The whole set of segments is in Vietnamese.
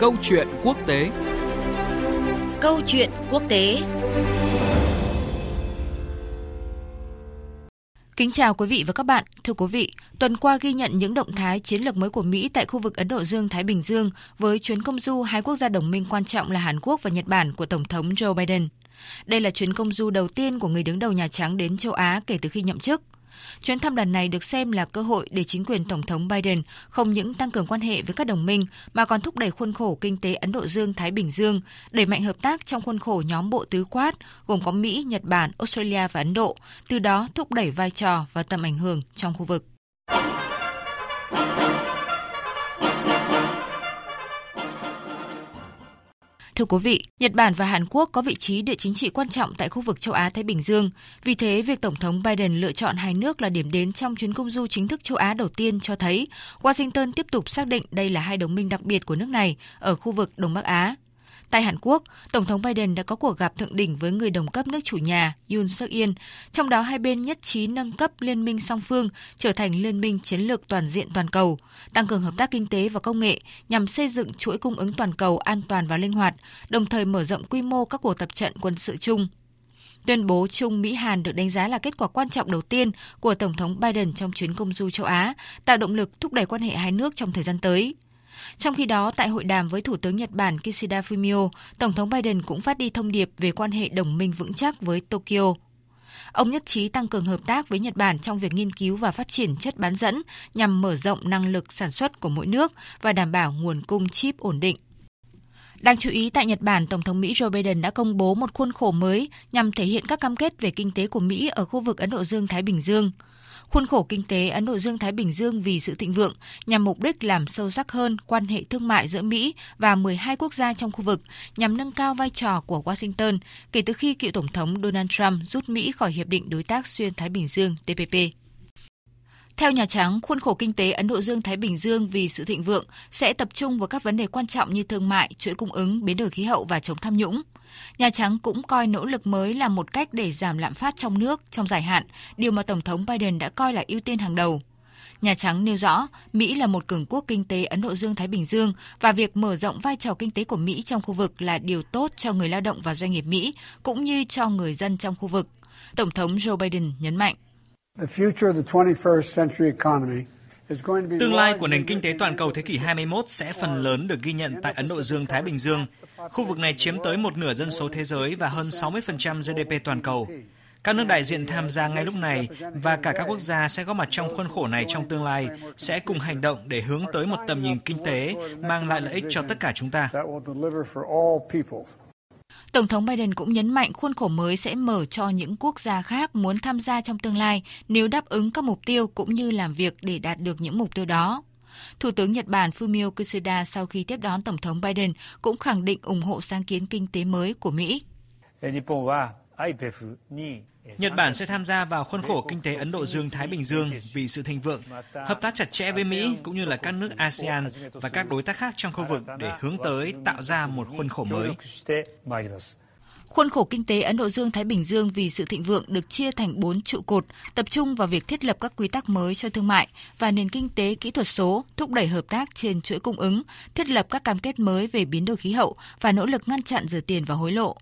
Câu chuyện quốc tế Câu chuyện quốc tế Kính chào quý vị và các bạn. Thưa quý vị, tuần qua ghi nhận những động thái chiến lược mới của Mỹ tại khu vực Ấn Độ Dương-Thái Bình Dương với chuyến công du hai quốc gia đồng minh quan trọng là Hàn Quốc và Nhật Bản của Tổng thống Joe Biden. Đây là chuyến công du đầu tiên của người đứng đầu Nhà Trắng đến châu Á kể từ khi nhậm chức. Chuyến thăm lần này được xem là cơ hội để chính quyền Tổng thống Biden không những tăng cường quan hệ với các đồng minh mà còn thúc đẩy khuôn khổ kinh tế Ấn Độ Dương-Thái Bình Dương, đẩy mạnh hợp tác trong khuôn khổ nhóm bộ tứ quát gồm có Mỹ, Nhật Bản, Australia và Ấn Độ, từ đó thúc đẩy vai trò và tầm ảnh hưởng trong khu vực. Thưa quý vị, Nhật Bản và Hàn Quốc có vị trí địa chính trị quan trọng tại khu vực châu Á-Thái Bình Dương. Vì thế, việc Tổng thống Biden lựa chọn hai nước là điểm đến trong chuyến công du chính thức châu Á đầu tiên cho thấy Washington tiếp tục xác định đây là hai đồng minh đặc biệt của nước này ở khu vực Đông Bắc Á. Tại Hàn Quốc, Tổng thống Biden đã có cuộc gặp thượng đỉnh với người đồng cấp nước chủ nhà Yoon suk yeol trong đó hai bên nhất trí nâng cấp liên minh song phương trở thành liên minh chiến lược toàn diện toàn cầu, tăng cường hợp tác kinh tế và công nghệ nhằm xây dựng chuỗi cung ứng toàn cầu an toàn và linh hoạt, đồng thời mở rộng quy mô các cuộc tập trận quân sự chung. Tuyên bố chung Mỹ-Hàn được đánh giá là kết quả quan trọng đầu tiên của Tổng thống Biden trong chuyến công du châu Á, tạo động lực thúc đẩy quan hệ hai nước trong thời gian tới. Trong khi đó, tại hội đàm với Thủ tướng Nhật Bản Kishida Fumio, Tổng thống Biden cũng phát đi thông điệp về quan hệ đồng minh vững chắc với Tokyo. Ông nhất trí tăng cường hợp tác với Nhật Bản trong việc nghiên cứu và phát triển chất bán dẫn nhằm mở rộng năng lực sản xuất của mỗi nước và đảm bảo nguồn cung chip ổn định. Đáng chú ý tại Nhật Bản, Tổng thống Mỹ Joe Biden đã công bố một khuôn khổ mới nhằm thể hiện các cam kết về kinh tế của Mỹ ở khu vực Ấn Độ Dương-Thái Bình Dương – khuôn khổ kinh tế Ấn Độ Dương-Thái Bình Dương vì sự thịnh vượng nhằm mục đích làm sâu sắc hơn quan hệ thương mại giữa Mỹ và 12 quốc gia trong khu vực, nhằm nâng cao vai trò của Washington kể từ khi cựu Tổng thống Donald Trump rút Mỹ khỏi Hiệp định Đối tác Xuyên Thái Bình Dương TPP. Theo Nhà Trắng, khuôn khổ kinh tế Ấn Độ Dương-Thái Bình Dương vì sự thịnh vượng sẽ tập trung vào các vấn đề quan trọng như thương mại, chuỗi cung ứng, biến đổi khí hậu và chống tham nhũng. Nhà Trắng cũng coi nỗ lực mới là một cách để giảm lạm phát trong nước trong dài hạn, điều mà Tổng thống Biden đã coi là ưu tiên hàng đầu. Nhà Trắng nêu rõ, Mỹ là một cường quốc kinh tế Ấn Độ Dương-Thái Bình Dương và việc mở rộng vai trò kinh tế của Mỹ trong khu vực là điều tốt cho người lao động và doanh nghiệp Mỹ, cũng như cho người dân trong khu vực. Tổng thống Joe Biden nhấn mạnh. Tương lai của nền kinh tế toàn cầu thế kỷ 21 sẽ phần lớn được ghi nhận tại Ấn Độ Dương-Thái Bình Dương. Khu vực này chiếm tới một nửa dân số thế giới và hơn 60% GDP toàn cầu. Các nước đại diện tham gia ngay lúc này và cả các quốc gia sẽ có mặt trong khuôn khổ này trong tương lai sẽ cùng hành động để hướng tới một tầm nhìn kinh tế mang lại lợi ích cho tất cả chúng ta. Tổng thống Biden cũng nhấn mạnh khuôn khổ mới sẽ mở cho những quốc gia khác muốn tham gia trong tương lai nếu đáp ứng các mục tiêu cũng như làm việc để đạt được những mục tiêu đó. Thủ tướng Nhật Bản Fumio Kishida sau khi tiếp đón Tổng thống Biden cũng khẳng định ủng hộ sáng kiến kinh tế mới của Mỹ. Nhật Bản sẽ tham gia vào khuôn khổ kinh tế Ấn Độ Dương-Thái Bình Dương vì sự thịnh vượng, hợp tác chặt chẽ với Mỹ cũng như là các nước ASEAN và các đối tác khác trong khu vực để hướng tới tạo ra một khuôn khổ mới. Khuôn khổ kinh tế Ấn Độ Dương-Thái Bình Dương vì sự thịnh vượng được chia thành 4 trụ cột, tập trung vào việc thiết lập các quy tắc mới cho thương mại và nền kinh tế kỹ thuật số, thúc đẩy hợp tác trên chuỗi cung ứng, thiết lập các cam kết mới về biến đổi khí hậu và nỗ lực ngăn chặn rửa tiền và hối lộ.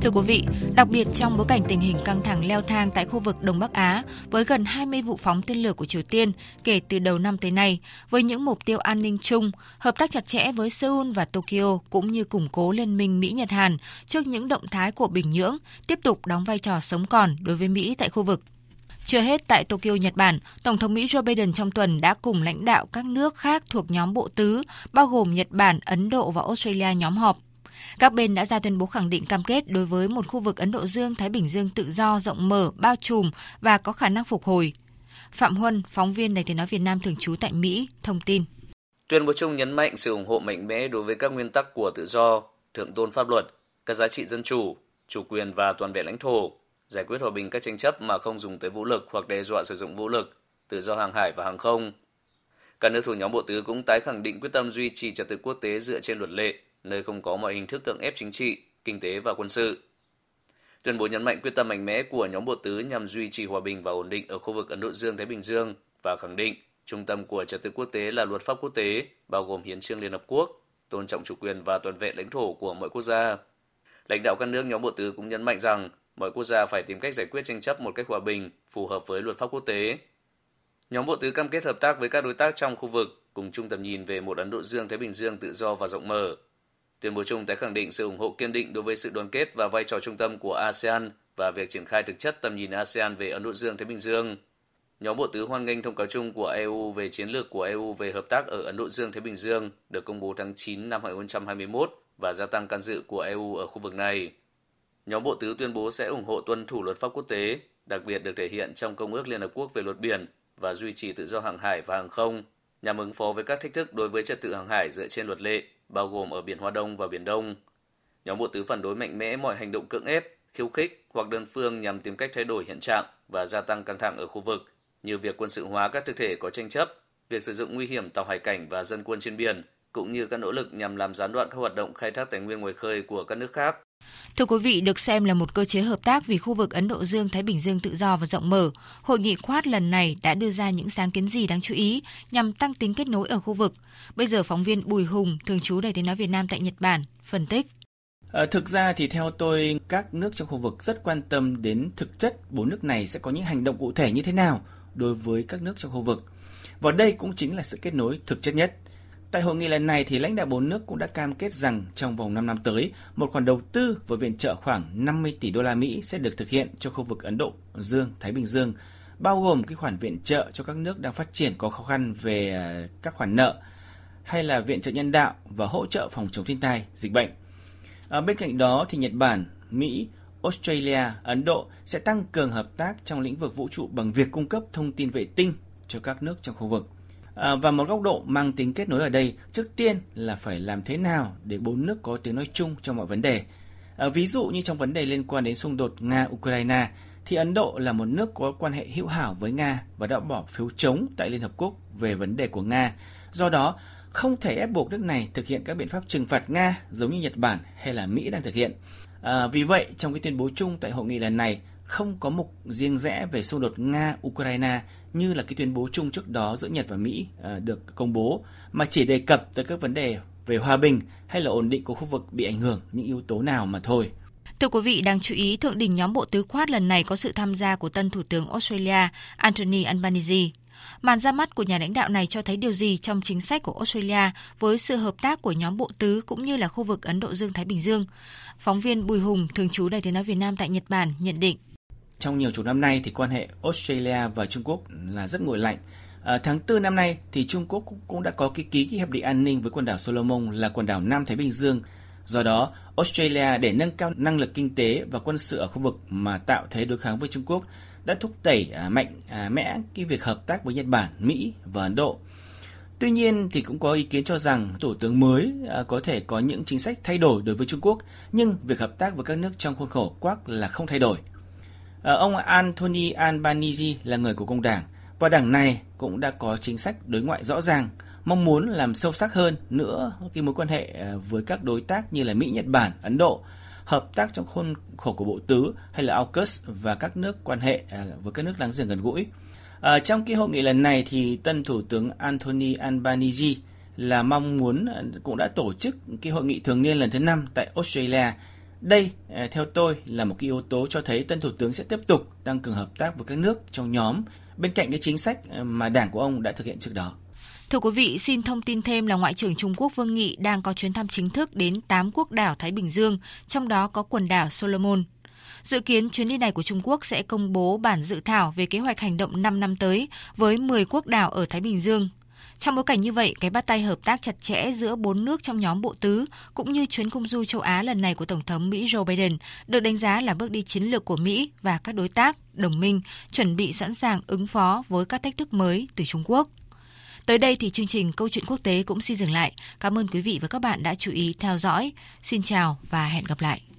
Thưa quý vị, đặc biệt trong bối cảnh tình hình căng thẳng leo thang tại khu vực Đông Bắc Á với gần 20 vụ phóng tên lửa của Triều Tiên kể từ đầu năm tới nay, với những mục tiêu an ninh chung, hợp tác chặt chẽ với Seoul và Tokyo cũng như củng cố liên minh Mỹ-Nhật-Hàn trước những động thái của Bình Nhưỡng tiếp tục đóng vai trò sống còn đối với Mỹ tại khu vực. Chưa hết tại Tokyo, Nhật Bản, Tổng thống Mỹ Joe Biden trong tuần đã cùng lãnh đạo các nước khác thuộc nhóm bộ tứ, bao gồm Nhật Bản, Ấn Độ và Australia nhóm họp các bên đã ra tuyên bố khẳng định cam kết đối với một khu vực Ấn Độ Dương-Thái Bình Dương tự do, rộng mở, bao trùm và có khả năng phục hồi. Phạm Huân, phóng viên Đài tiếng nói Việt Nam thường trú tại Mỹ, thông tin. Tuyên bố chung nhấn mạnh sự ủng hộ mạnh mẽ đối với các nguyên tắc của tự do, thượng tôn pháp luật, các giá trị dân chủ, chủ quyền và toàn vẹn lãnh thổ, giải quyết hòa bình các tranh chấp mà không dùng tới vũ lực hoặc đe dọa sử dụng vũ lực, tự do hàng hải và hàng không. Các nước thuộc nhóm bộ tứ cũng tái khẳng định quyết tâm duy trì trật tự quốc tế dựa trên luật lệ, nơi không có mọi hình thức cưỡng ép chính trị, kinh tế và quân sự. Tuyên bố nhấn mạnh quyết tâm mạnh mẽ của nhóm bộ tứ nhằm duy trì hòa bình và ổn định ở khu vực Ấn Độ Dương-Thái Bình Dương và khẳng định trung tâm của trật tự quốc tế là luật pháp quốc tế, bao gồm hiến trương Liên Hợp Quốc, tôn trọng chủ quyền và toàn vẹn lãnh thổ của mọi quốc gia. Lãnh đạo các nước nhóm bộ tứ cũng nhấn mạnh rằng mọi quốc gia phải tìm cách giải quyết tranh chấp một cách hòa bình, phù hợp với luật pháp quốc tế. Nhóm bộ tứ cam kết hợp tác với các đối tác trong khu vực, cùng chung tầm nhìn về một Ấn Độ Dương-Thái Bình Dương tự do và rộng mở. Tuyên bố chung tái khẳng định sự ủng hộ kiên định đối với sự đoàn kết và vai trò trung tâm của ASEAN và việc triển khai thực chất tầm nhìn ASEAN về Ấn Độ Dương-Thái Bình Dương. Nhóm bộ tứ hoan nghênh thông cáo chung của EU về chiến lược của EU về hợp tác ở Ấn Độ Dương-Thái Bình Dương được công bố tháng 9 năm 2021 và gia tăng can dự của EU ở khu vực này. Nhóm bộ tứ tuyên bố sẽ ủng hộ tuân thủ luật pháp quốc tế, đặc biệt được thể hiện trong Công ước Liên Hợp Quốc về luật biển và duy trì tự do hàng hải và hàng không, nhằm ứng phó với các thách thức đối với trật tự hàng hải dựa trên luật lệ, bao gồm ở Biển Hoa Đông và Biển Đông. Nhóm bộ tứ phản đối mạnh mẽ mọi hành động cưỡng ép, khiêu khích hoặc đơn phương nhằm tìm cách thay đổi hiện trạng và gia tăng căng thẳng ở khu vực, như việc quân sự hóa các thực thể có tranh chấp, việc sử dụng nguy hiểm tàu hải cảnh và dân quân trên biển, cũng như các nỗ lực nhằm làm gián đoạn các hoạt động khai thác tài nguyên ngoài khơi của các nước khác. Thưa quý vị, được xem là một cơ chế hợp tác vì khu vực Ấn Độ Dương-Thái Bình Dương tự do và rộng mở, hội nghị Quad lần này đã đưa ra những sáng kiến gì đáng chú ý nhằm tăng tính kết nối ở khu vực. Bây giờ phóng viên Bùi Hùng, thường trú Đài tiếng nói Việt Nam tại Nhật Bản, phân tích. À, thực ra thì theo tôi, các nước trong khu vực rất quan tâm đến thực chất bốn nước này sẽ có những hành động cụ thể như thế nào đối với các nước trong khu vực. Và đây cũng chính là sự kết nối thực chất nhất – Tại hội nghị lần này thì lãnh đạo bốn nước cũng đã cam kết rằng trong vòng 5 năm tới, một khoản đầu tư với viện trợ khoảng 50 tỷ đô la Mỹ sẽ được thực hiện cho khu vực Ấn Độ Dương, Thái Bình Dương, bao gồm cái khoản viện trợ cho các nước đang phát triển có khó khăn về à, các khoản nợ hay là viện trợ nhân đạo và hỗ trợ phòng chống thiên tai, dịch bệnh. À, bên cạnh đó thì Nhật Bản, Mỹ, Australia, Ấn Độ sẽ tăng cường hợp tác trong lĩnh vực vũ trụ bằng việc cung cấp thông tin vệ tinh cho các nước trong khu vực. À, và một góc độ mang tính kết nối ở đây, trước tiên là phải làm thế nào để bốn nước có tiếng nói chung trong mọi vấn đề. À, ví dụ như trong vấn đề liên quan đến xung đột Nga-Ukraine, thì Ấn Độ là một nước có quan hệ hữu hảo với Nga và đã bỏ phiếu chống tại Liên Hợp Quốc về vấn đề của Nga. Do đó, không thể ép buộc nước này thực hiện các biện pháp trừng phạt Nga giống như Nhật Bản hay là Mỹ đang thực hiện. À, vì vậy, trong cái tuyên bố chung tại hội nghị lần này, không có mục riêng rẽ về xung đột Nga-Ukraine như là cái tuyên bố chung trước đó giữa Nhật và Mỹ ờ, được công bố, mà chỉ đề cập tới các vấn đề về hòa bình hay là ổn định của khu vực bị ảnh hưởng những yếu tố nào mà thôi. Thưa quý vị, đáng chú ý, thượng đỉnh nhóm bộ tứ quát lần này có sự tham gia của tân thủ tướng Australia Anthony Albanese. Màn ra mắt của nhà lãnh đạo này cho thấy điều gì trong chính sách của Australia với sự hợp tác của nhóm bộ tứ cũng như là khu vực Ấn Độ Dương-Thái Bình Dương? Phóng viên Bùi Hùng, thường trú Đài tiếng nói Việt Nam tại Nhật Bản nhận định. Trong nhiều chục năm nay thì quan hệ Australia và Trung Quốc là rất nguội lạnh. À, tháng 4 năm nay thì Trung Quốc cũng đã có ký ký cái hiệp định an ninh với quần đảo Solomon là quần đảo Nam Thái Bình Dương. Do đó, Australia để nâng cao năng lực kinh tế và quân sự ở khu vực mà tạo thế đối kháng với Trung Quốc đã thúc đẩy à, mạnh à, mẽ cái việc hợp tác với Nhật Bản, Mỹ và Ấn Độ. Tuy nhiên thì cũng có ý kiến cho rằng thủ tướng mới à, có thể có những chính sách thay đổi đối với Trung Quốc, nhưng việc hợp tác với các nước trong khuôn khổ Quắc là không thay đổi. Ờ, ông Anthony Albanese là người của công đảng. Và đảng này cũng đã có chính sách đối ngoại rõ ràng, mong muốn làm sâu sắc hơn nữa cái mối quan hệ ờ, với các đối tác như là Mỹ, Nhật Bản, Ấn Độ, hợp tác trong khuôn khổ của Bộ Tứ hay là AUKUS và các nước quan hệ ờ, với các nước láng giềng gần gũi. À, trong cái hội nghị lần này thì tân thủ tướng Anthony Albanese là mong muốn cũng đã tổ chức cái hội nghị thường niên lần thứ năm tại Australia đây, à, theo tôi, là một cái yếu tố cho thấy tân thủ tướng sẽ tiếp tục tăng cường hợp tác với các nước trong nhóm bên cạnh cái chính sách à, mà đảng của ông đã thực hiện trước đó. Thưa quý vị, xin thông tin thêm là Ngoại trưởng Trung Quốc Vương Nghị đang có chuyến thăm chính thức đến 8 quốc đảo Thái Bình Dương, trong đó có quần đảo Solomon. Dự kiến chuyến đi này của Trung Quốc sẽ công bố bản dự thảo về kế hoạch hành động 5 năm tới với 10 quốc đảo ở Thái Bình Dương trong bối cảnh như vậy, cái bắt tay hợp tác chặt chẽ giữa bốn nước trong nhóm bộ tứ cũng như chuyến công du châu Á lần này của Tổng thống Mỹ Joe Biden được đánh giá là bước đi chiến lược của Mỹ và các đối tác, đồng minh chuẩn bị sẵn sàng ứng phó với các thách thức mới từ Trung Quốc. Tới đây thì chương trình Câu chuyện quốc tế cũng xin dừng lại. Cảm ơn quý vị và các bạn đã chú ý theo dõi. Xin chào và hẹn gặp lại.